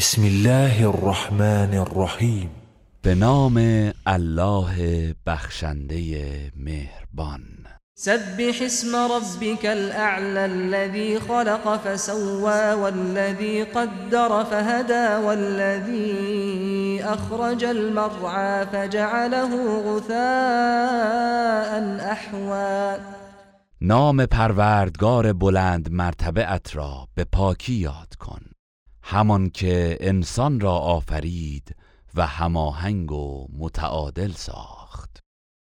بسم الله الرحمن الرحیم به نام الله بخشنده مهربان. سبح اسم ربك الأعلى الذي خلق فسوى والذي قدر فهدى والذي أخرج المرعى فجعله غثاء أحوى. نام پروردگار بلند مرتبه ات را به پاکی یاد کن. همان که انسان را آفرید و هماهنگ و متعادل ساخت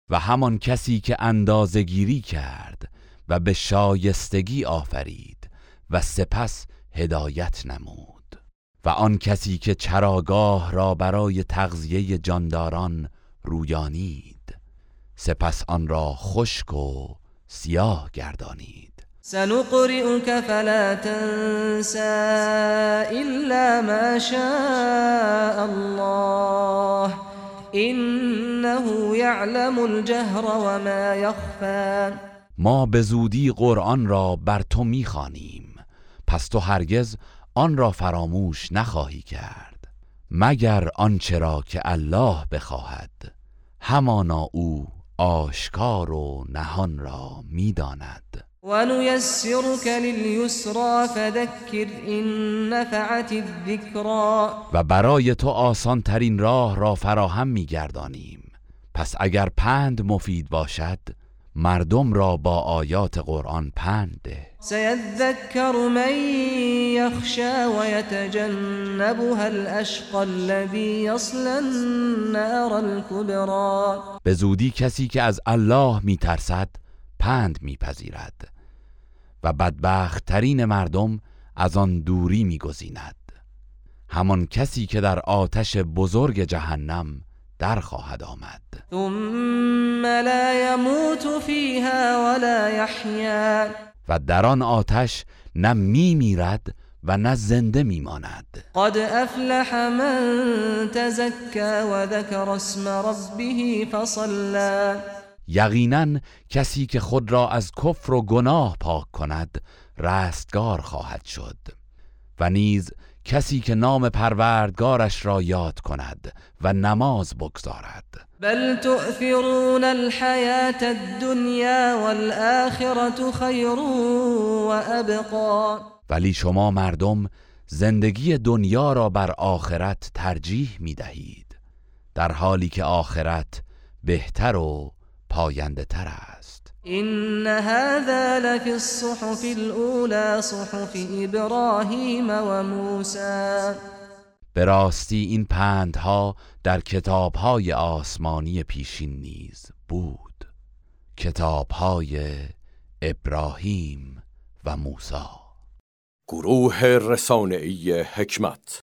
و همان کسی که اندازگیری کرد و به شایستگی آفرید و سپس هدایت نمود و آن کسی که چراگاه را برای تغذیه جانداران رویانید سپس آن را خشک و سیاه گردانید. سنقرئك فلا تنسى إلا ما شاء الله. إنه يعلم الجهر وما يخفى. ما به زودی قرآن را بر تو می‌خوانیم. پس تو هرگز آن را فراموش نخواهی کرد. مگر آنچه را که الله بخواهد همانا او آشکار و نهان را می‌داند. ونيسرك لليسرى فذكر إن نفعت الذكرى. و برای تو آسان ترین راه را فراهم میگردانیم. پس اگر پند مفید باشد مردم را با آیات قرآن پند ده. سيذكر من يخشى ويتجنبها الأشقى الذي يصلى النار الكبرى. به زودی کسی که از الله میترسد پند میپذیرد. و بدبخت ترین مردم از آن دوری میگزیند. همان کسی که در آتش بزرگ جهنم در خواهد آمد. ثم لا يموت فيها ولا يحيا و در آن آتش نه میمیرد و نه زنده میماند قد افلح من تزكى وذكر اسم ربه فصلى یقینا کسی که خود را از کفر و گناه پاک کند رستگار خواهد شد و نیز کسی که نام پروردگارش را یاد کند و نماز بگذارد. بل تؤثرون الحياة الدنيا والآخرة خير وأبقى ولی شما مردم زندگی دنیا را بر آخرت ترجیح می دهید در حالی که آخرت بهتر و پاینده تر است. إن هذا لفي الصحف الأولى صحف إبراهيم وموسى. به راستی این پندها در کتابهای آسمانی پیشین نیز بود. کتابهای ابراهیم و موسی. گروه رسانه‌ای حکمت